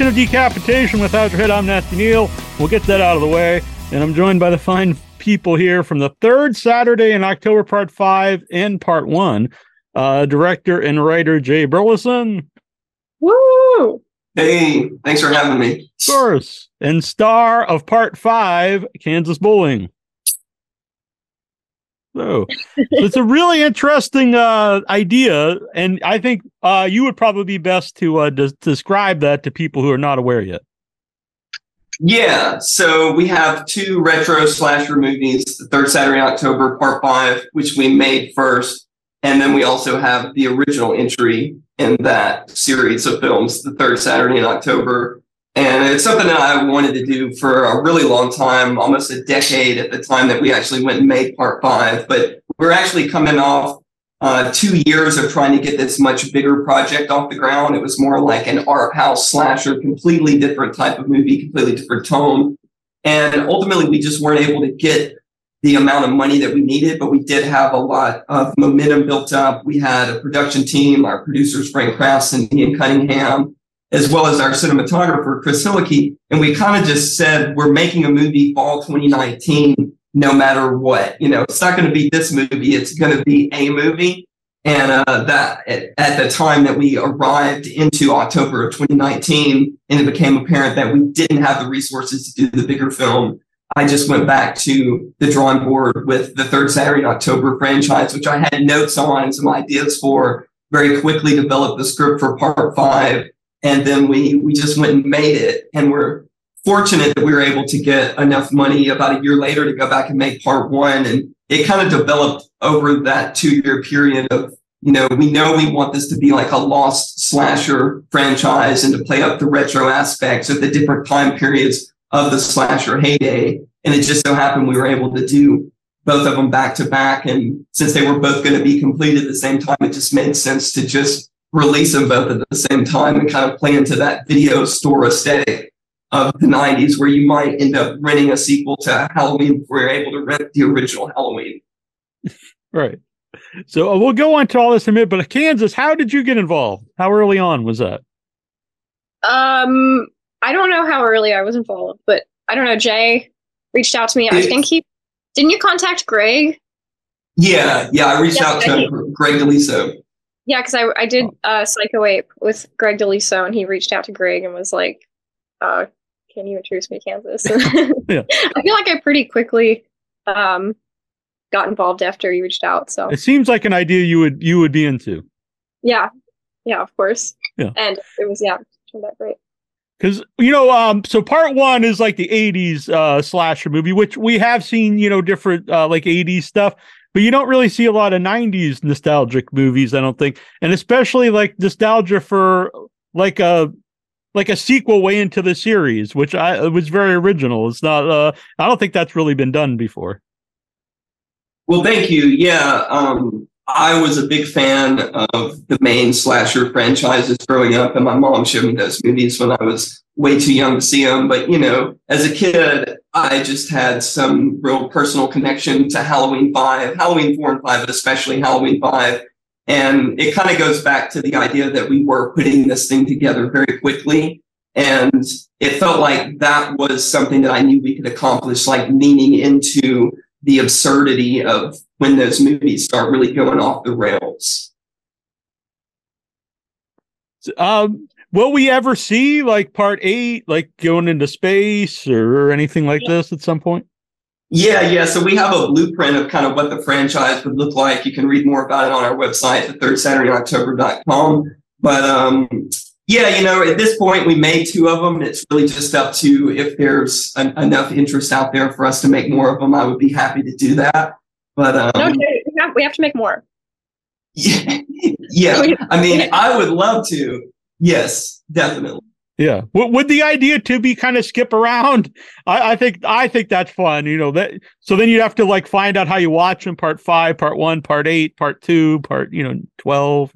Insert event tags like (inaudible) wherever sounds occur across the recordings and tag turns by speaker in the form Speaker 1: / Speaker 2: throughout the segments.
Speaker 1: to of Decapitation without your head. I'm Nasty Neal. We'll get that out of the way. And I'm joined by the fine people here from the third Saturday in October, part five and part one. Uh, director and writer Jay Burleson.
Speaker 2: Woo!
Speaker 3: Hey, thanks for having me.
Speaker 1: Of course. And star of part five, Kansas Bowling. So it's a really interesting uh, idea, and I think uh, you would probably be best to uh, des- describe that to people who are not aware yet.
Speaker 3: Yeah, so we have two retro slasher movies, the third Saturday in October, part five, which we made first. And then we also have the original entry in that series of films, the third Saturday in October. And it's something that I wanted to do for a really long time, almost a decade at the time that we actually went and made part five. But we're actually coming off uh, two years of trying to get this much bigger project off the ground. It was more like an art house slasher, completely different type of movie, completely different tone. And ultimately, we just weren't able to get the amount of money that we needed, but we did have a lot of momentum built up. We had a production team, our producers, Frank Krafts and Ian Cunningham, as well as our cinematographer, Chris Hillicky. And we kind of just said, we're making a movie fall 2019, no matter what. You know, it's not going to be this movie, it's going to be a movie. And uh, that at the time that we arrived into October of 2019, and it became apparent that we didn't have the resources to do the bigger film, I just went back to the drawing board with the third Saturday in October franchise, which I had notes on and some ideas for. Very quickly developed the script for part five, and then we we just went and made it. And we're fortunate that we were able to get enough money about a year later to go back and make part one. And it kind of developed over that two year period of you know, we know we want this to be like a lost slasher franchise and to play up the retro aspects of the different time periods of the slasher heyday. And it just so happened we were able to do both of them back to back. And since they were both going to be completed at the same time, it just made sense to just release them both at the same time and kind of play into that video store aesthetic of the 90s where you might end up renting a sequel to Halloween before you're able to rent the original Halloween. (laughs)
Speaker 1: Right. So uh, we'll go on to all this in a minute, but Kansas, how did you get involved? How early on was that?
Speaker 2: Um, I don't know how early I was involved, but I don't know. Jay reached out to me. I think he didn't you contact Greg?
Speaker 3: Yeah, yeah, I reached yeah, out to Greg DeLiso.
Speaker 2: Yeah, because I I did uh, Psycho Ape with Greg DeLiso, and he reached out to Greg and was like, uh, "Can you introduce me to Kansas?" (laughs) yeah. I feel like I pretty quickly um, got involved after you reached out. So
Speaker 1: it seems like an idea you would you would be into.
Speaker 2: Yeah, yeah, of course. Yeah, and it was yeah turned out great
Speaker 1: because you know um so part one is like the 80s uh slasher movie which we have seen you know different uh like 80s stuff but you don't really see a lot of 90s nostalgic movies i don't think. And especially like nostalgia for like a like a sequel way into the series which i was very original. It's not uh i don't think that's really been done before.
Speaker 3: Well thank you. Yeah um I was a big fan of the main slasher franchises growing up, and my mom showed me those movies when I was way too young to see them. But, you know, as a kid, I just had some real personal connection to Halloween 5, Halloween 4 and 5, but especially Halloween 5. And it kind of goes back to the idea that we were putting this thing together very quickly. And it felt like that was something that I knew we could accomplish, like leaning into the absurdity of when those movies start really going off the rails.
Speaker 1: Um, will we ever see like part eight, like going into space or anything like this at some point?
Speaker 3: Yeah, yeah. So we have a blueprint of kind of what the franchise would look like. You can read more about it on our website, the third Saturday October.com. But um, yeah, you know, at this point, we made two of them. It's really just up to if there's an, enough interest out there for us to make more of them. I would be happy to do that. But um,
Speaker 2: no, we have, we have to make more.
Speaker 3: Yeah, (laughs) yeah. I mean, (laughs) I would love to. Yes, definitely.
Speaker 1: Yeah. Would the idea to be kind of skip around? I, I, think I think that's fun. You know that. So then you'd have to like find out how you watch them. Part five, part one, part eight, part two, part you know twelve.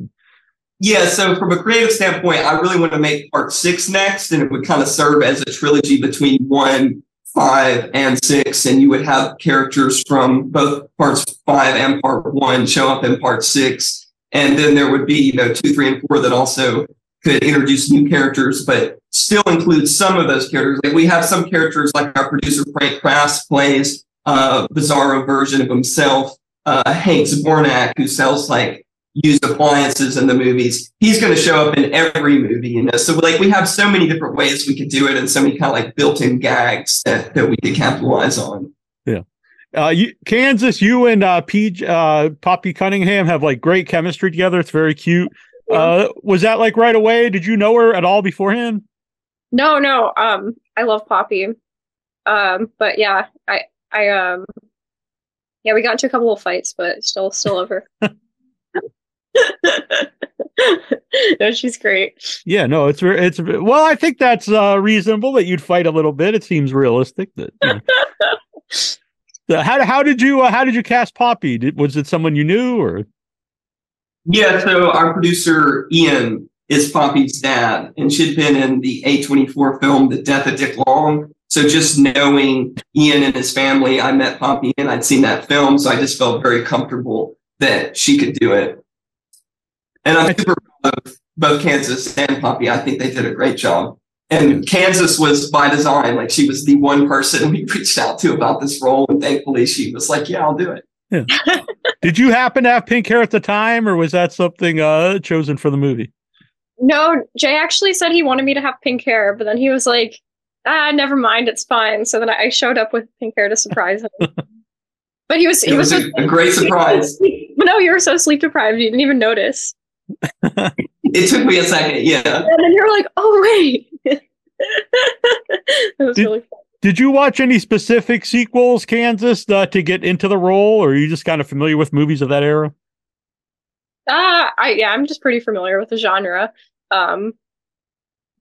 Speaker 3: Yeah, so from a creative standpoint, I really want to make part six next, and it would kind of serve as a trilogy between one, five, and six. And you would have characters from both parts five and part one show up in part six. And then there would be, you know, two, three, and four that also could introduce new characters, but still include some of those characters. Like we have some characters, like our producer Frank Krass plays a bizarro version of himself. Uh, Hank Zbornak, who sells like used appliances in the movies, he's going to show up in every movie. You know, so like we have so many different ways we could do it, and so many kind of like built-in gags that, that we could capitalize on.
Speaker 1: Yeah. Uh, you, Kansas, you and uh, P, uh, Poppy Cunningham have like great chemistry together. It's very cute. Uh, was that like right away? Did you know her at all beforehand?
Speaker 2: No, no. Um, I love Poppy. Um, but yeah, I, I, um, yeah, we got into a couple of fights, but still, still over. (laughs) (laughs) no, she's great.
Speaker 1: Yeah, no, it's it's well. I think that's uh, reasonable that you'd fight a little bit. It seems realistic. That you know. (laughs) how how did you uh, how did you cast Poppy? Did, was it someone you knew or?
Speaker 3: Yeah, so our producer Ian is Poppy's dad, and she'd been in the A24 film The Death of Dick Long. So just knowing Ian and his family, I met Poppy and I'd seen that film, so I just felt very comfortable that she could do it. And I'm super proud of both Kansas and Poppy. I think they did a great job. And Kansas was by design, like she was the one person we (laughs) reached out to about this role, and thankfully she was like, "Yeah, I'll do it."
Speaker 1: Yeah. Did you happen to have pink hair at the time, or was that something uh, chosen for the movie?
Speaker 2: No, Jay actually said he wanted me to have pink hair, but then he was like, "Ah, never mind, it's fine." So then I showed up with pink hair to surprise him. (laughs) but he was he was,
Speaker 3: was a, a great (laughs) surprise.
Speaker 2: No, you were so sleep deprived, you didn't even notice. (laughs)
Speaker 3: it took me a second, yeah.
Speaker 2: And then (laughs) you're like, "Oh wait." (laughs) that was
Speaker 1: Did-
Speaker 2: really fun.
Speaker 1: Did you watch any specific sequels, Kansas, uh, to get into the role, or are you just kind of familiar with movies of that era?
Speaker 2: Uh, I yeah, I'm just pretty familiar with the genre. Um,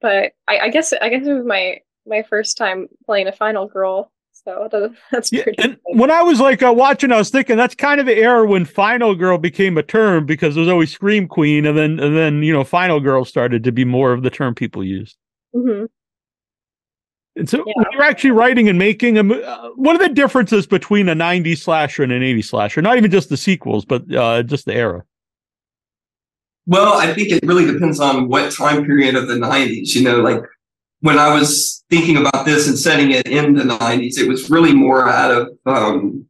Speaker 2: but I, I guess I guess it was my my first time playing a final girl, so that, (laughs) that's
Speaker 1: Yeah,
Speaker 2: pretty.
Speaker 1: and when I was like uh, watching, I was thinking that's kind of the era when Final Girl became a term because there was always Scream Queen, and then and then you know Final Girl started to be more of the term people used.
Speaker 2: Mhm.
Speaker 1: And so
Speaker 2: Yeah.
Speaker 1: when you're actually writing and making a, uh, what are the differences between a '90s slasher and an '80s slasher? Not even just the sequels, but uh, just the era.
Speaker 3: Well, I think it really depends on what time period of the 90s. You know, like when I was thinking about this and setting it in the 90s, it was really more out of um,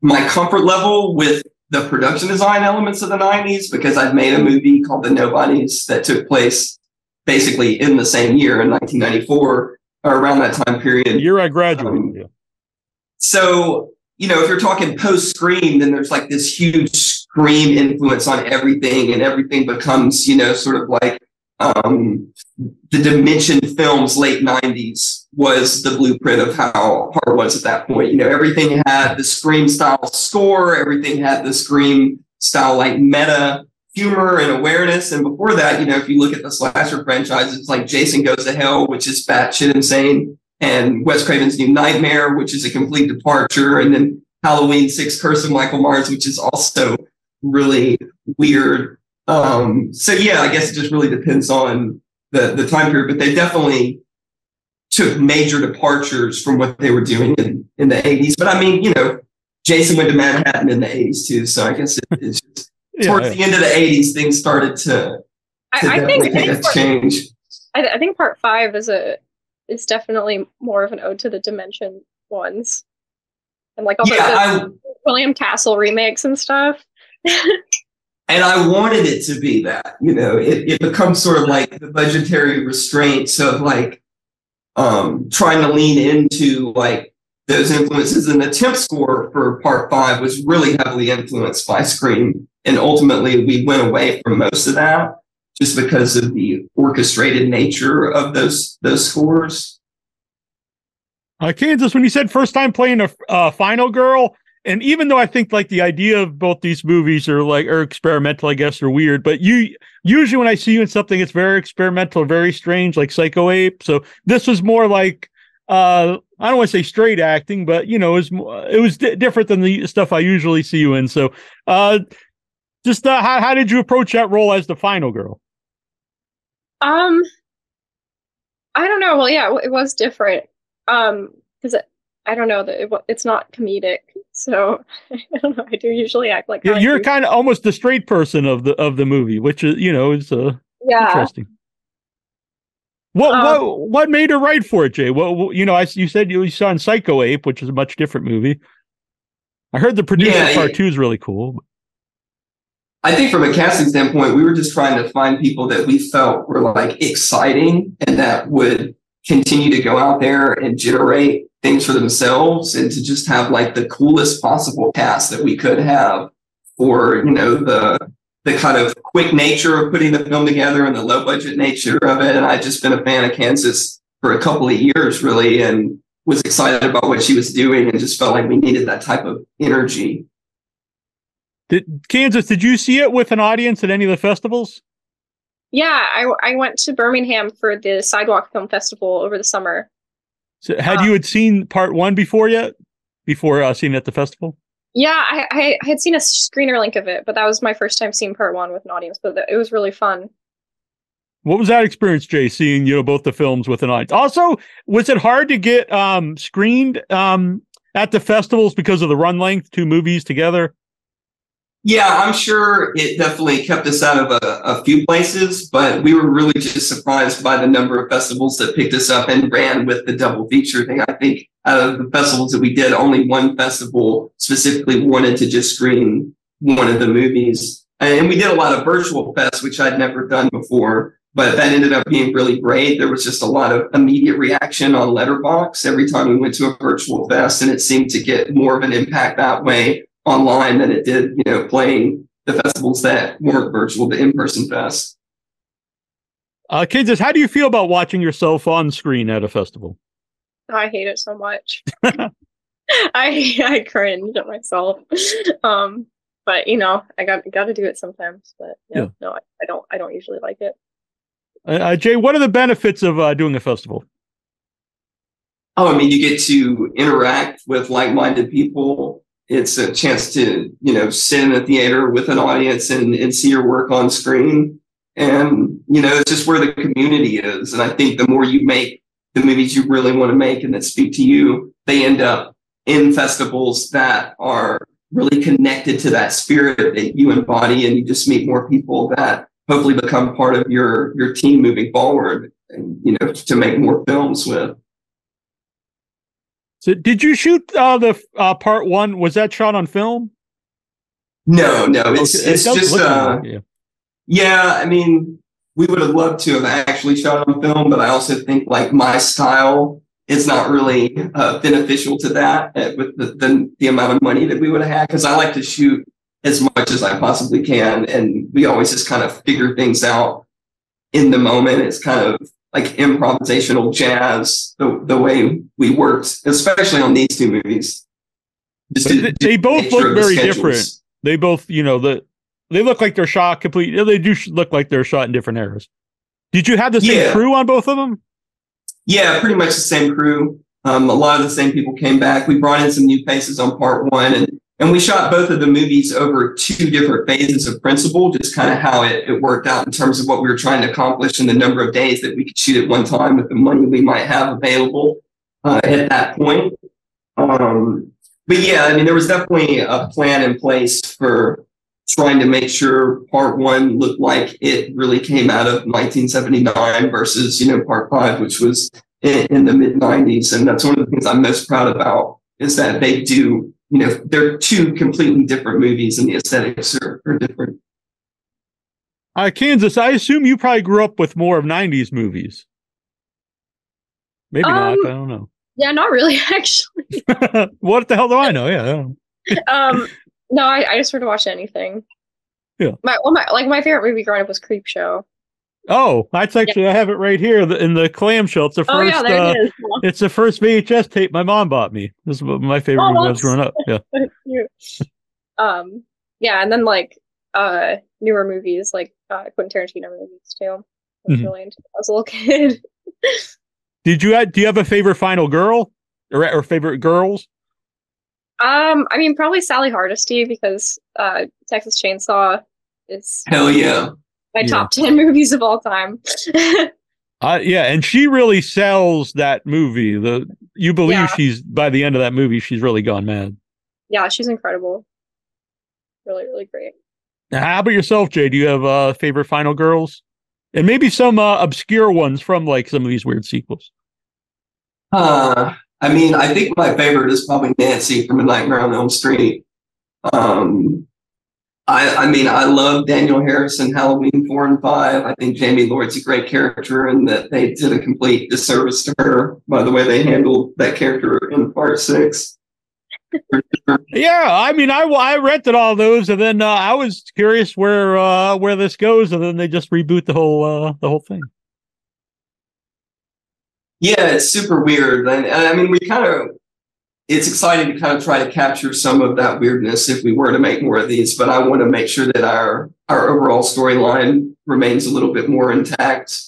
Speaker 3: my comfort level with the production design elements of the 90s because I'd made a movie called The Nobodies that took place basically in the same year in 1994 or around that time
Speaker 1: The
Speaker 3: period.
Speaker 1: year I graduated.
Speaker 3: Um,
Speaker 1: yeah.
Speaker 3: So, you know, if you're talking post Scream, then there's like this huge Scream influence on everything, and everything becomes, you know, sort of like um, the Dimension Films late 90s was the blueprint of how horror was at that point. You know, everything had the Scream style score, everything had the Scream style like meta humor and awareness. And before that, you know, if you look at the slasher franchises like Jason Goes to Hell, which is batshit insane, and Wes Craven's New Nightmare, which is a complete departure, and then Halloween Six Curse of Michael Myers, which is also really weird. Um, so yeah, I guess it just really depends on the the time period, but they definitely took major departures from what they were doing in, in the 80s. But I mean, you know, Jason went to Manhattan in the 80s too, so I guess it, it's just (laughs)
Speaker 1: Yeah,
Speaker 3: towards
Speaker 1: yeah.
Speaker 3: the end of the 80s, things started to, to
Speaker 2: I, I think I think, part,
Speaker 3: change.
Speaker 2: I, I think part five is a is definitely more of an ode to the Dimension ones, and like all the-
Speaker 3: Yeah,
Speaker 2: the,
Speaker 3: I
Speaker 2: William Castle remakes and stuff. (laughs)
Speaker 3: and I wanted it to be that, you know, it, it becomes sort of like the budgetary restraints of like um trying to lean into like those influences and the temp score for part five was really heavily influenced by Scream. And ultimately we went away from most of that just because of the orchestrated nature of those those scores.
Speaker 1: Uh, Kansas, when you said first time playing a uh, Final Girl, and even though I think like the idea of both these movies are like are experimental, I guess, or weird, but you usually when I see you in something, it's very experimental, very strange, like Psycho Ape. So this was more like uh, I don't want to say straight acting, but you know, it was it was di- different than the stuff I usually see you in. So, uh, just uh, how how did you approach that role as the Final Girl?
Speaker 2: Um, I don't know. Well, yeah, it was different. Um, because I don't know that it, it's not comedic, so (laughs) I don't know. I do usually act like how
Speaker 1: You're, you're kind of almost the straight person of the of the movie, which is you know is uh,
Speaker 2: yeah.
Speaker 1: interesting. What um, what what made her write for it, Jay? Well, you know, I you said you saw in Psycho Ape, which is a much different movie. I heard the producer yeah, part two is really cool.
Speaker 3: I think from a casting standpoint, we were just trying to find people that we felt were like exciting and that would continue to go out there and generate things for themselves and to just have like the coolest possible cast that we could have for, you know, the the kind of quick nature of putting the film together and the low budget nature of it. And I've just been a fan of Kansas for a couple of years really and was excited about what she was doing and just felt like we needed that type of energy.
Speaker 1: Did Kansas, did you see it with an audience at any of the festivals?
Speaker 2: Yeah, I, I went to Birmingham for the Sidewalk Film Festival over the summer.
Speaker 1: So had um, you had seen part one before yet? Before uh, seeing it at the festival?
Speaker 2: Yeah, I, I, I had seen a screener link of it, but that was my first time seeing part one with an audience. But it was really fun.
Speaker 1: What was that experience, Jay? Seeing you know both the films with an audience. Also, was it hard to get um, screened um, at the festivals because of the run length, two movies together?
Speaker 3: Yeah, I'm sure it definitely kept us out of a, a, few places, but we were really just surprised by the number of festivals that picked us up and ran with the double feature thing. I think out of the festivals that we did, only one festival specifically wanted to just screen one of the movies. And we did a lot of virtual fests, which I'd never done before, but that ended up being really great. There was just a lot of immediate reaction on Letterboxd every time we went to a virtual fest, and it seemed to get more of an impact that way online than it did, you know, playing the festivals that weren't virtual, the in-person fest.
Speaker 1: Uh, Kansas, how do you feel about watching yourself on screen at a festival?
Speaker 2: I hate it so much. (laughs) I I cringe at myself. (laughs) Um, but you know, I got got to do it sometimes. But yeah, yeah. no, I, I, don't. I don't usually like it.
Speaker 1: Uh, uh, Jay, what are the benefits of uh, doing a festival?
Speaker 3: Oh, I mean, you get to interact with like-minded people it's a chance to you know sit in a theater with an audience and, and see your work on screen. And you know it's just where the community is. And i think the more you make the movies you really want to make and that speak to you they end up in festivals that are really connected to that spirit that you embody. And you just meet more people that hopefully become part of your your team moving forward and you know to make more films with
Speaker 1: so, did you shoot uh, the uh, part one? Was that shot on film?
Speaker 3: No, no. It's okay. it's it just uh, yeah. yeah. I mean, we would have loved to have actually shot on film, but I also think like my style is not really uh, beneficial to that uh, with the, the, the amount of money that we would have had. Because I like to shoot as much as I possibly can, and we always just kind of figure things out in the moment. It's kind of like improvisational jazz the, the way we worked, especially on these two movies.
Speaker 1: To, they both look very different. They both, you know, the they look like they're shot completely. They do look like they're shot in different eras. Did you have the same yeah. crew on both of them?
Speaker 3: Yeah, pretty much the same crew. Um, a lot of the same people came back. We brought in some new faces on part one, and and we shot both of the movies over two different phases of principal, just kind of how it, it worked out in terms of what we were trying to accomplish and the number of days that we could shoot at one time with the money we might have available uh, at that point. Um, but yeah, I mean, there was definitely a plan in place for trying to make sure part one looked like it really came out of 1979 versus, you know, part five, which was in, in the mid 90s. And that's one of the things I'm most proud about is that they do you know, they're two completely different movies and the aesthetics are, are different.
Speaker 1: Uh, Kansas, I assume you probably grew up with more of 90s movies. Maybe um, not. I don't know.
Speaker 2: Yeah, not really, (laughs) actually. (laughs)
Speaker 1: what the hell do I know? Yeah.
Speaker 2: I um, no, I, I just sort of watch anything.
Speaker 1: Yeah.
Speaker 2: My, well, my like my favorite movie growing up was Creepshow.
Speaker 1: Oh, that's actually yeah. I have it right here in the clamshell. (laughs) It's the first. Oh, yeah, there uh, it is. It's the first VHS tape my mom bought me. This is my favorite oh, movie when I was growing up. Yeah. (laughs)
Speaker 2: um. Yeah, and then like uh newer movies like uh, Quentin Tarantino movies too. I was mm-hmm. really into as a little (laughs) kid.
Speaker 1: Did you have, do you have a favorite final girl or or favorite girls?
Speaker 2: Um, I mean, probably Sally Hardesty because uh, Texas Chainsaw is
Speaker 3: hell yeah
Speaker 2: my yeah. top 10 (laughs) movies of all time.
Speaker 1: uh, yeah, and she really sells that movie. The you believe yeah. she's by the end of that movie, she's really gone mad.
Speaker 2: Yeah, she's incredible. Really, really great.
Speaker 1: Now, how about yourself, Jay? Do you have uh, favorite final girls? and maybe some uh, obscure ones from like some of these weird sequels.
Speaker 3: Uh, I mean, I think my favorite is probably Nancy from A Nightmare on Elm Street. Um, I, I mean, I love Danielle Harris in, Halloween four and five. I think Jamie Lloyd's a great character, and that they did a complete disservice to her by the way they handled that character in part six.
Speaker 1: yeah, I mean, I I rented all those, and then uh, I was curious where uh, where this goes, and then they just reboot the whole uh, the whole thing.
Speaker 3: Yeah, it's super weird, and, I mean, we kind of it's exciting to kind of try to capture some of that weirdness if we were to make more of these. But I want to make sure that our our overall storyline remains a little bit more intact.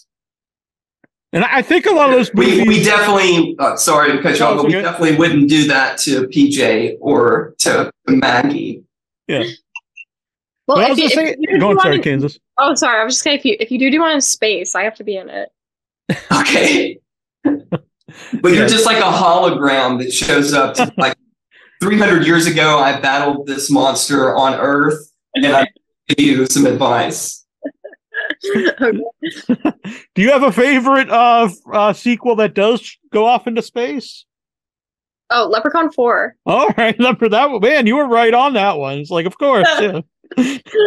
Speaker 1: And I think a lot of those
Speaker 3: movies, we, we definitely uh, sorry to cut you off, but we definitely wouldn't do that to PJ or to Maggie.
Speaker 1: Yeah. Well, if you, say, if go on, sorry, Kansas.
Speaker 2: Oh, sorry. I was just saying, if you if you do do one in space, I have to be in it. (laughs)
Speaker 3: okay. But you're just like a hologram that shows up to, (laughs) like 300 years ago. I battled this monster on Earth, and I give you some advice. (laughs)
Speaker 1: Do you have a favorite uh, uh, sequel that does go off into space?
Speaker 2: Oh, Leprechaun Four.
Speaker 1: All right, (laughs) Leprechaun. That man, you were right on that one. It's like, of course, yeah.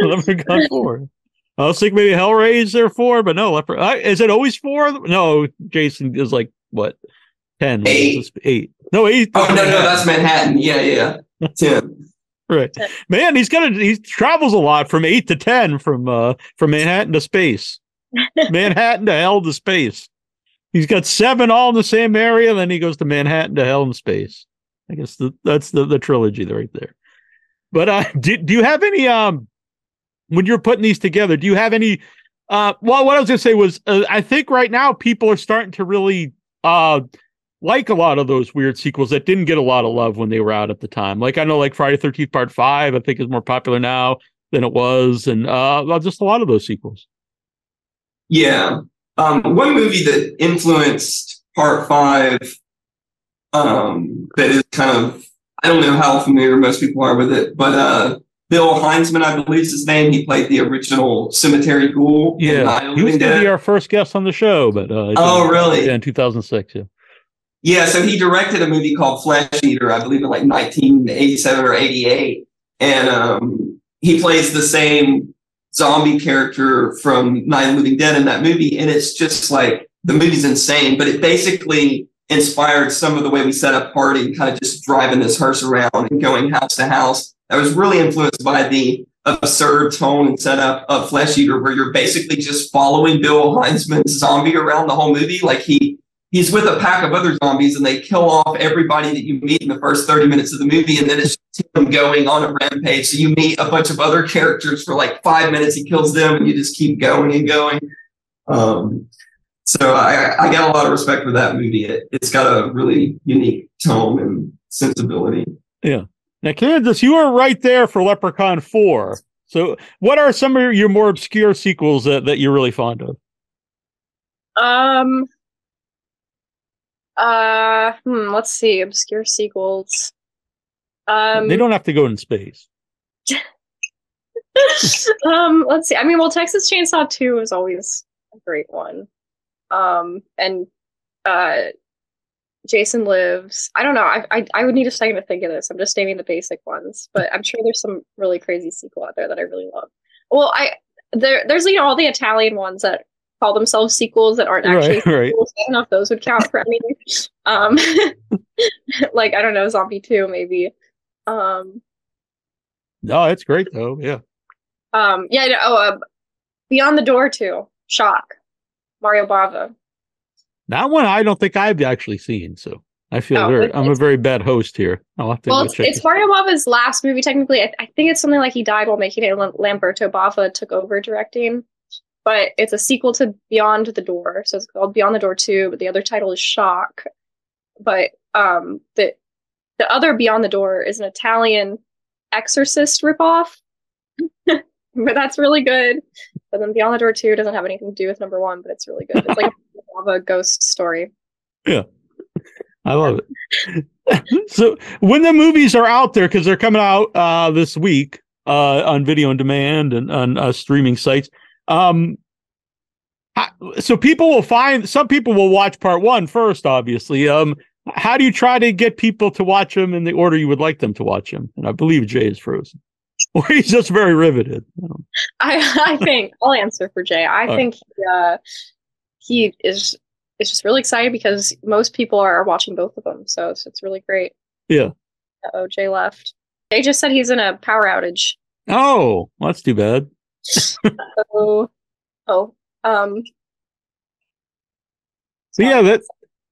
Speaker 1: Leprechaun Four. I was thinking maybe Hellraiser Four, but no, Leprechaun. Is it always four? No, Jason is like what ten?
Speaker 3: Eight.
Speaker 1: Eight. No, eight.
Speaker 3: Oh no, no, that's Manhattan. Yeah, yeah. Ten. (laughs)
Speaker 1: right man he's gonna he travels a lot from eight to ten from uh from manhattan to space (laughs) manhattan to hell to space he's got seven all in the same area then he goes to manhattan to hell and space i guess the, that's the, the trilogy right there but uh do, do you have any um when you're putting these together do you have any uh well what i was gonna say was uh, i think right now people are starting to really uh like a lot of those weird sequels that didn't get a lot of love when they were out at the time. Like I know like Friday Thirteenth Part Five, I think is more popular now than it was, and uh, just a lot of those sequels.
Speaker 3: Yeah, um, one movie that influenced Part Five um, that is kind of I don't know how familiar most people are with it, but uh, Bill Hinzman, I believe is his name. He played the original Cemetery Ghoul.
Speaker 1: Yeah, he was going to be our first guest on the show, but uh,
Speaker 3: oh, really?
Speaker 1: Yeah, in 2006. Yeah.
Speaker 3: Yeah, so he directed a movie called Flesh Eater, I believe in like 1987 or 88. And um, he plays the same zombie character from Night of the Living Dead in that movie. And it's just like the movie's insane, but it basically inspired some of the way we set up party, kind of just driving this hearse around and going house to house. That was really influenced by the absurd tone and setup of Flesh Eater, where you're basically just following Bill Hinzman's zombie around the whole movie. Like he he's with a pack of other zombies and they kill off everybody that you meet in the first 30 minutes of the movie and then it's him going on a rampage. So you meet a bunch of other characters for like five minutes. He kills them and you just keep going and going. Um, so I, I got a lot of respect for that movie. It, it's got a really unique tone and sensibility.
Speaker 1: Yeah now kansas you were right there for leprechaun 4 so what are some of your more obscure sequels that, that you're really fond of
Speaker 2: um uh, hmm, let's see. Obscure sequels. Um,
Speaker 1: they don't have to go in space. (laughs)
Speaker 2: um, let's see. I mean, well, Texas Chainsaw Two is always a great one. Um, and uh, Jason Lives. I don't know. I, I I would need a second to think of this. I'm just naming the basic ones, but I'm sure there's some really crazy sequel out there that I really love. Well, I there there's you know all the Italian ones that call themselves sequels that aren't actually right, sequels. Right. I don't know if those would count for anything. um, (laughs) like I don't know, Zombie Two maybe. Um,
Speaker 1: no, it's great though. Yeah.
Speaker 2: Um. Yeah. Oh. Uh, Beyond the Door Two. Shock. Mario Bava.
Speaker 1: That one I don't think I've actually seen. So I feel oh, very. I'm a very bad host here. I'll have to.
Speaker 2: Well, it's, it's Mario Bava's last movie. Technically, I, I, think it's something like he died while making it. Lamberto Bava took over directing but it's a sequel to Beyond the Door. So it's called Beyond the Door 2, but the other title is Shock. But um, the the other Beyond the Door is an Italian Exorcist ripoff. (laughs) but that's really good. But then Beyond the Door 2 doesn't have anything to do with number one, but it's really good. It's like (laughs) a ghost story.
Speaker 1: Yeah. I love it. (laughs) so when the movies are out there, because they're coming out uh, this week uh, on video on demand and on uh, streaming sites, um, so people will find some people will watch part one first, obviously. Um, how do you try to get people to watch them in the order you would like them to watch them? And I believe Jay is frozen, (laughs) or he's just very riveted.
Speaker 2: I I think I'll answer for Jay. I All think he, uh, he is is just really excited because most people are watching both of them, so, so it's really great.
Speaker 1: Yeah.
Speaker 2: Oh, Jay left. Jay just said he's in a power outage.
Speaker 1: Oh, well, that's too bad.
Speaker 2: oh, oh, um.
Speaker 1: So yeah, that.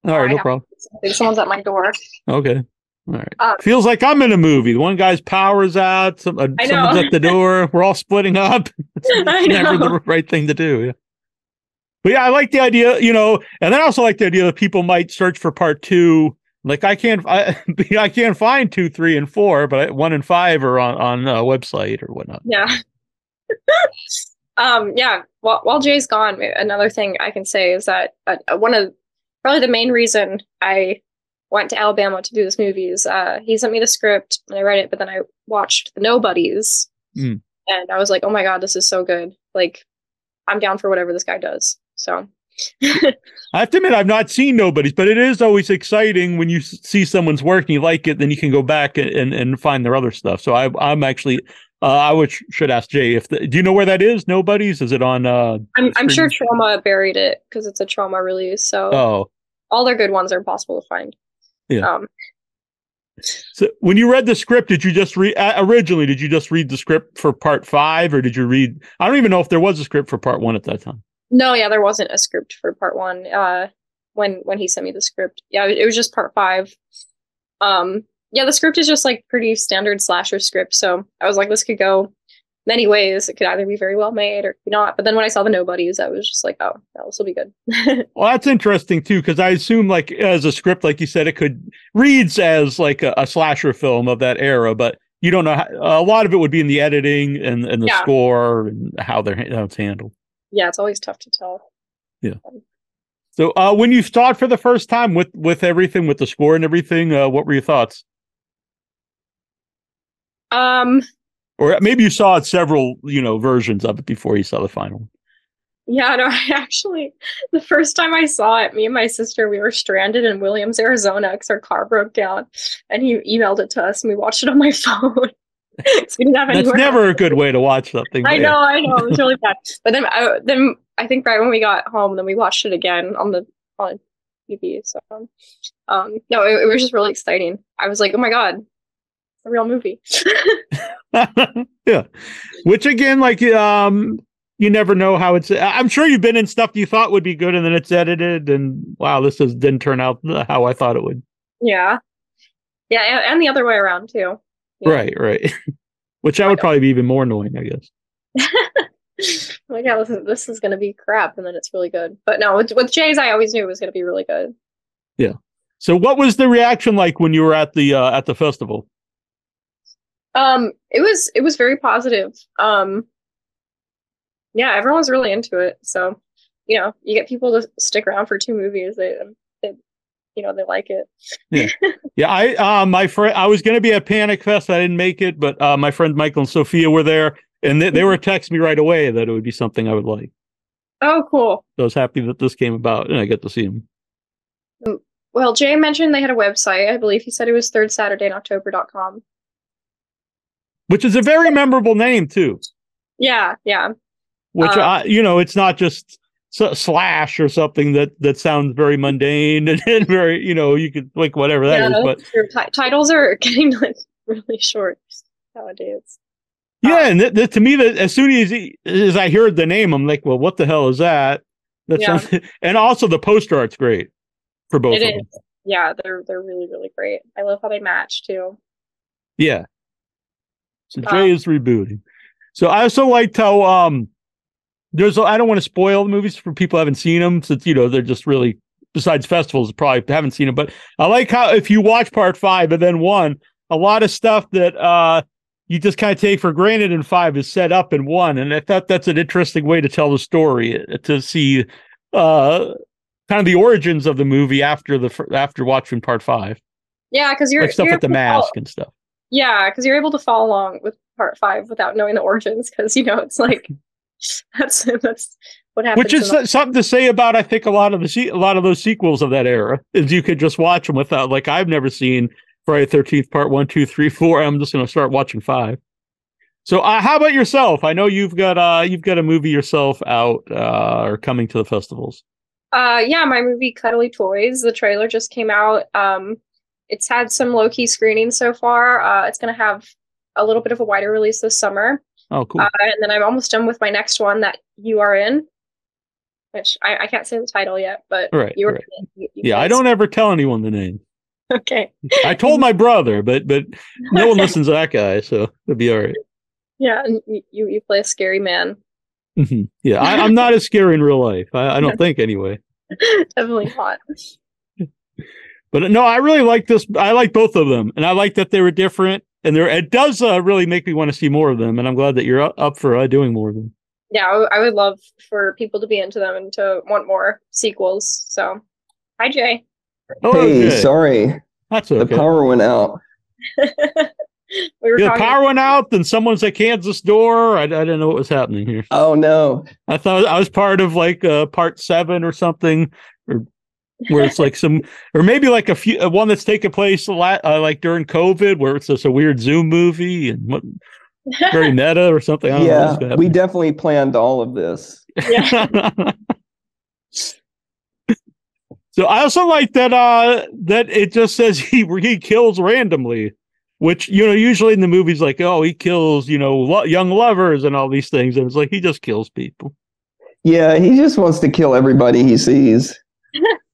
Speaker 1: All right, no problem.
Speaker 2: Someone's at my door.
Speaker 1: Okay. All right. Um, Feels like I'm in a movie. The One guy's power's out. Some, uh, someone's at the door. We're all splitting up. (laughs) It's never the right thing to do. Yeah. But yeah, I like the idea, you know, and then I also like the idea that people might search for part two. Like I can't, I, (laughs) I can't find two, three, and four, but one and five are on on a website or whatnot.
Speaker 2: Yeah. (laughs) um. Yeah. While while Jay's gone, another thing I can say is that uh, uh, one of probably the main reason I went to Alabama to do this movie is uh, he sent me the script and I read it, but then I watched the Nobodies, mm. and I was like, oh my god, this is so good. Like, I'm down for whatever this guy does. So
Speaker 1: I have to admit, I've not seen nobody's, but it is always exciting when you see someone's work and you like it, then you can go back and, and find their other stuff. So I, I'm actually, uh, I would, should ask Jay if the, do you know where that is? Nobody's? Is it on? Uh,
Speaker 2: I'm, I'm sure Troma buried it because it's a Troma release. So
Speaker 1: oh,
Speaker 2: all their good ones are possible to find.
Speaker 1: Yeah. Um, so when you read the script, did you just read uh, originally? Did you just read the script for part five, or did you read? I don't even know if there was a script for part one at that time.
Speaker 2: No, yeah, there wasn't a script for part one. Uh, when when he sent me the script, yeah, it was just part five. Um, yeah, the script is just like pretty standard slasher script. So I was like, this could go many ways. It could either be very well made or not. But then when I saw the nobodies, I was just like, oh, this will be good. (laughs)
Speaker 1: well, that's interesting too, because I assume like as a script, like you said, it could reads as like a, a slasher film of that era, but you don't know how, a lot of it would be in the editing and, and the yeah. score and how they're how it's handled
Speaker 2: yeah, it's always tough to tell.
Speaker 1: Yeah. So uh, when you saw it for the first time with with everything, with the score and everything, uh, what were your thoughts?
Speaker 2: Um,
Speaker 1: or maybe you saw several, you know, versions of it before you saw the final.
Speaker 2: Yeah, no, (laughs) I actually the first time I saw it, me and my sister we were stranded in Williams, Arizona, because our car broke down, and he emailed it to us, and we watched it on my (laughs) phone. (laughs)
Speaker 1: That's never a good way to watch something.
Speaker 2: I know, I know, it was really bad. (laughs) But then, I, then I think right when we got home, then we watched it again on the on TV. So, um, no, it, it was just really exciting. I was like, oh my god, a real movie. (laughs)
Speaker 1: yeah, which again, like, um, you never know how it's. I'm sure you've been in stuff you thought would be good, and then it's edited, and wow, this is, didn't turn out how I thought it would.
Speaker 2: Yeah, yeah, and, and the other way around too.
Speaker 1: Yeah. Right, right. (laughs) Which I would probably be even more annoying, I
Speaker 2: guess. (laughs) like, yeah, this is, this is going to be crap, and then it's really good. But no, with, with Jay's, I always knew it was going to be really good.
Speaker 1: Yeah. So, what was the reaction like when you were at the uh, at the festival?
Speaker 2: Um, it was it was very positive. Um, yeah, everyone's really into it. So, you know, you get people to stick around for two movies. They you know they like it.
Speaker 1: yeah, (laughs) yeah. I uh, my friend, I was going to be at Panic Fest. I didn't make it, but uh, my friend Michael and Sophia were there, and they, they were texting me right away that it would be something I would like.
Speaker 2: Oh, cool!
Speaker 1: So I was happy that this came about, and I get to see them.
Speaker 2: Mm, well, Jay mentioned they had a website. I believe he said it was third Saturday in October.com.
Speaker 1: Which is a very memorable name too.
Speaker 2: Yeah, yeah.
Speaker 1: Which um, I, you know, it's not just slash or something that that sounds very mundane (laughs) and, and very you know you could like whatever that yeah, is. But
Speaker 2: T- titles are (laughs) getting like really short nowadays.
Speaker 1: Yeah, um, and th- th- to me, that as soon as he, as I heard the name, I'm like, well, what the hell is that? That yeah. sounds, (laughs) and also the poster art's great for both. It of is. Them.
Speaker 2: Yeah, they're they're really really great. I love how they match too.
Speaker 1: Yeah. So Jay um, is rebooting. So I also liked how um there's I don't want to spoil the movies for people who haven't seen them since you know they're just really besides festivals probably haven't seen them. But I like how if you watch part five and then one, a lot of stuff that uh you just kind of take for granted in five is set up in one, and I thought that's an interesting way to tell the story uh, to see uh kind of the origins of the movie after the after watching part five.
Speaker 2: Yeah, because you're
Speaker 1: like stuff
Speaker 2: you're
Speaker 1: with the mask follow, and stuff.
Speaker 2: Yeah, because you're able to follow along with part five without knowing the origins, because you know it's like (laughs) (laughs) that's that's what happens.
Speaker 1: Which is the- something to say about I think a lot of the a lot of those sequels of that era is you could just watch them without like I've never seen Friday Thirteenth Part One, Two, Three, Four. I'm just going to start watching five. So, uh, how about yourself? I know you've got uh you've got a movie yourself out uh, or coming to the festivals.
Speaker 2: Uh, yeah, my movie Cuddly Toys. The trailer just came out. Um, it's had some low key screenings so far. Uh, it's going to have a little bit of a wider release this summer.
Speaker 1: Oh, cool.
Speaker 2: Uh, and then I'm almost done with my next one that you are in, which I, I can't say the title yet, but
Speaker 1: right,
Speaker 2: you were.
Speaker 1: right.
Speaker 2: You, you
Speaker 1: yeah, I don't ever tell anyone the name. (laughs)
Speaker 2: Okay.
Speaker 1: I told my brother, but but no one (laughs) listens to that guy, so it'll be all right.
Speaker 2: Yeah, and you you play a scary man.
Speaker 1: Mhm. yeah, I, I'm (laughs) not as scary in real life. I, I don't think anyway.
Speaker 2: Definitely not.
Speaker 1: But no, I really like this. I like both of them, and I like that they were different. And there, it does uh, really make me want to see more of them. And I'm glad that you're up for uh, doing more of them.
Speaker 2: Yeah, I would love for people to be into them and to want more sequels. So, hi Jay.
Speaker 1: Oh,
Speaker 3: Hey,
Speaker 1: okay.
Speaker 3: sorry,
Speaker 1: that's
Speaker 3: the power went out. (laughs)
Speaker 2: we were
Speaker 1: Yeah, the
Speaker 2: talking.
Speaker 1: power went out, then someone's at Kansas door. I, I didn't know what was happening here.
Speaker 3: Oh no.
Speaker 1: I thought I was part of like uh, part seven or something, or where it's like some, or maybe like a few, uh, one that's taking place a lot, uh, like during COVID, where it's just a weird Zoom movie and what, very (laughs) meta or something. I don't
Speaker 3: Yeah, we definitely planned all of this. (laughs)
Speaker 1: so I also like that uh that it just says he he kills randomly, which you know usually in the movies like oh he kills you know lo- young lovers and all these things and it's like he just kills people.
Speaker 3: Yeah, he just wants to kill everybody he sees. (laughs)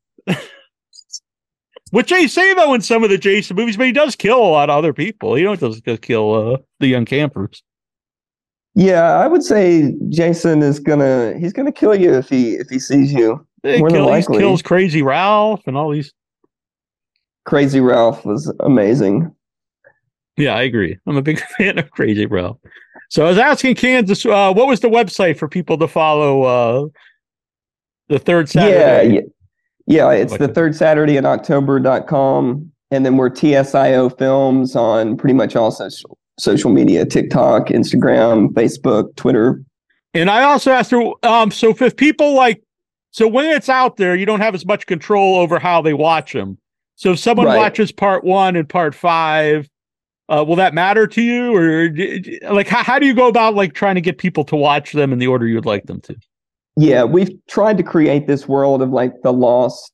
Speaker 1: Which they say though in some of the Jason movies, but he does kill a lot of other people. He don't just just kill uh, the young campers.
Speaker 3: Yeah, I would say Jason is gonna he's gonna kill you if he if he sees you.
Speaker 1: He,
Speaker 3: More than
Speaker 1: kill, he
Speaker 3: likely.
Speaker 1: kills Crazy Ralph and all these.
Speaker 3: Crazy Ralph was amazing.
Speaker 1: Yeah, I agree. I'm a big (laughs) fan of Crazy Ralph. So I was asking Kansas, uh, what was the website for people to follow uh, the third Saturday?
Speaker 3: Yeah, yeah, yeah. It's the
Speaker 1: Okay.
Speaker 3: third Saturday in October.com. And then we're TSIO films on pretty much all social social media, TikTok, Instagram, Facebook, Twitter.
Speaker 1: And I also asked her, um, so if people like, so when it's out there, you don't have as much control over how they watch them. So if someone
Speaker 3: Right.
Speaker 1: watches part one and part five, uh, will that matter to you, or like how, how do you go about like trying to get people to watch them in the order you'd like them to?
Speaker 3: Yeah, we've tried to create this world of like the Lost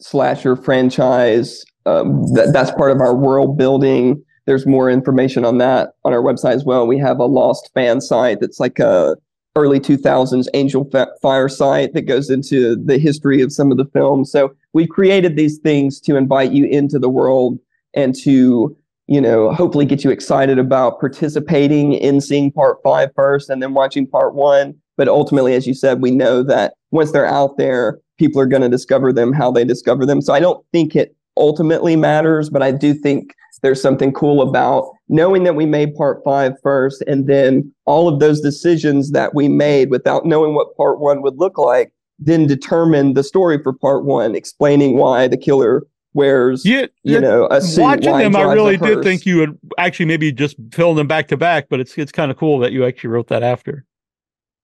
Speaker 3: slasher franchise. Um, that, that's part of our world building. There's more information on that on our website as well. We have a Lost fan site that's like a early 2000s Angel Fire site that goes into the history of some of the films. So we've created these things to invite you into the world and to you know hopefully get you excited about participating in seeing part five first and then watching part one but ultimately, as you said, we know that once they're out there, people are going to discover them how they discover them. So I don't think it ultimately matters, but I do think there's something cool about knowing that we made part five first and then all of those decisions that we made without knowing what part one would look like, then determine the story for part one, explaining why the killer wears,
Speaker 1: Yeah,
Speaker 3: you know, a suit.
Speaker 1: watching them, I really did think you would actually maybe just film them back to back, but it's it's kind of cool that you actually wrote that after.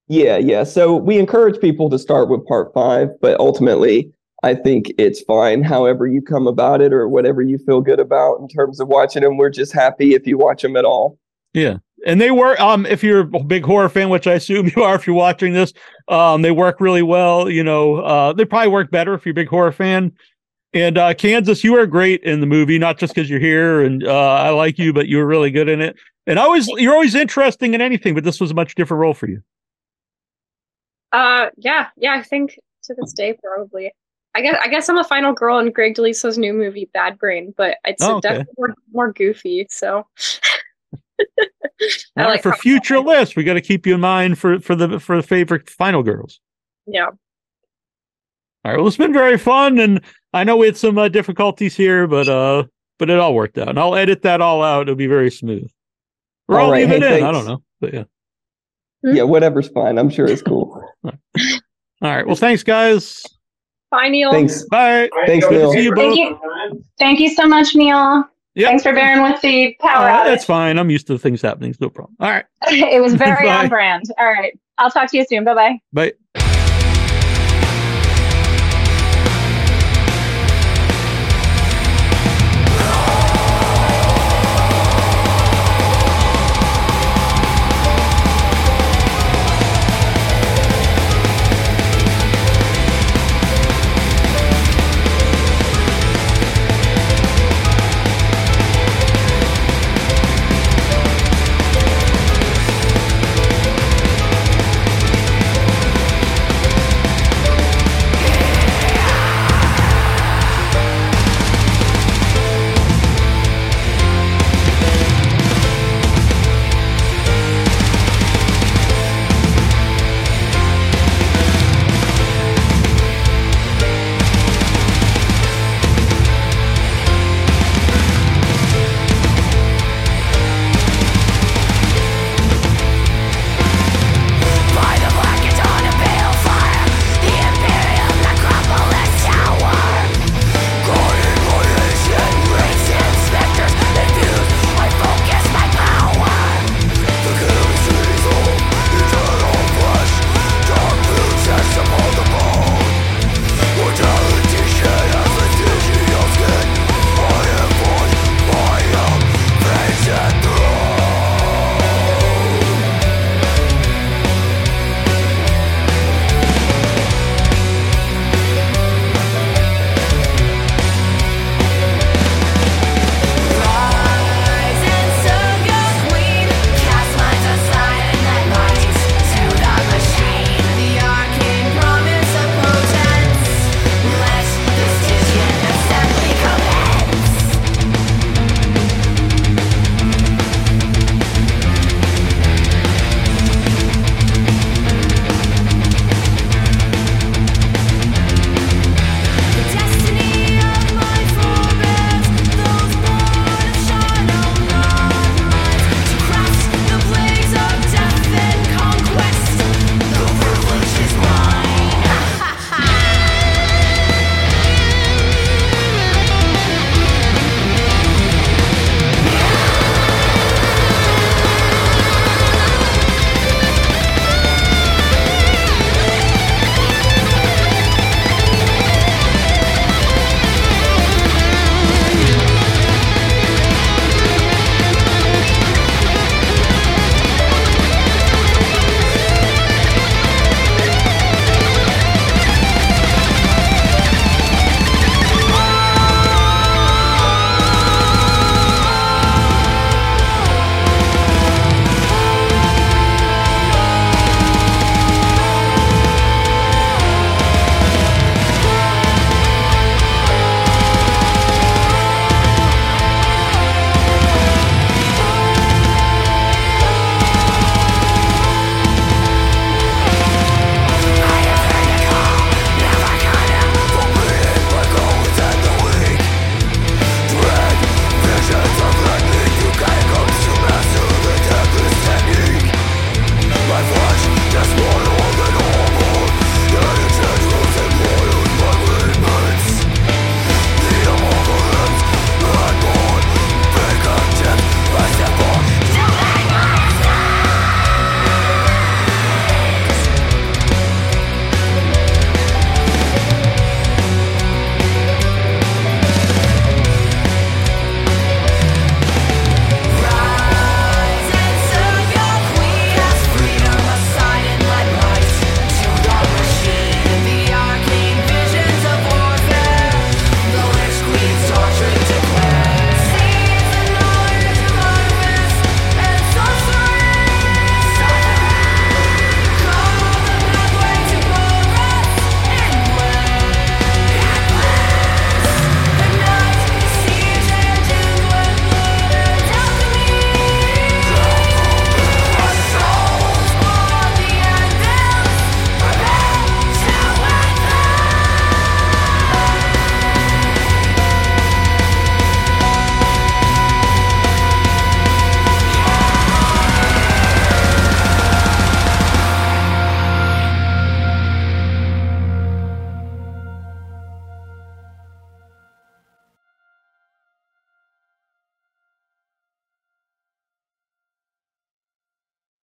Speaker 3: Yeah, yeah. So we encourage people to start with part five, but ultimately, I think it's fine however you come about it or whatever you feel good about in terms of watching them. We're just happy if you watch them at all.
Speaker 1: Yeah. And they work um if you're a big horror fan, which I assume (laughs) you are if you're watching this, um, they work really well. You know, uh they probably work better if you're a big horror fan. And uh Kansas, you were great in the movie, not just because you're here and uh I like you, but you were really good in it. And always you're always interesting in anything, but this was a much different role for you.
Speaker 2: Uh, yeah, yeah. I think to this day, probably. I guess I guess I'm a final girl in Greg DeLiso's new movie Bad Brain, but it's
Speaker 1: Oh, okay.
Speaker 2: definitely more, more goofy. So. (laughs)
Speaker 1: All right,
Speaker 2: like
Speaker 1: for
Speaker 2: how-
Speaker 1: future lists, we got to keep you in mind for for the for the favorite final girls.
Speaker 2: Yeah.
Speaker 1: All right. Well, it's been very fun, and I know we had some uh, difficulties here, but uh, but it all worked out, and I'll edit that all out. It'll be very smooth. Or
Speaker 3: All
Speaker 1: I'll
Speaker 3: right,
Speaker 1: leave it
Speaker 3: hey,
Speaker 1: in. I don't know, but yeah.
Speaker 3: Yeah, whatever's fine. I'm sure it's cool.
Speaker 1: All right. Well, thanks, guys.
Speaker 2: Bye, Neal.
Speaker 3: Thanks.
Speaker 1: Bye.
Speaker 3: Thanks,
Speaker 1: Good to
Speaker 3: Neal.
Speaker 1: see you
Speaker 4: Thank you. Thank you so much, Neal.
Speaker 1: Yep.
Speaker 4: Thanks for bearing with the power
Speaker 1: Uh,
Speaker 4: outage.
Speaker 1: that's fine. I'm used to things happening. It's no problem. All right. (laughs)
Speaker 4: it was very (laughs) on brand. All right. I'll talk to you soon. Bye bye.
Speaker 1: Bye.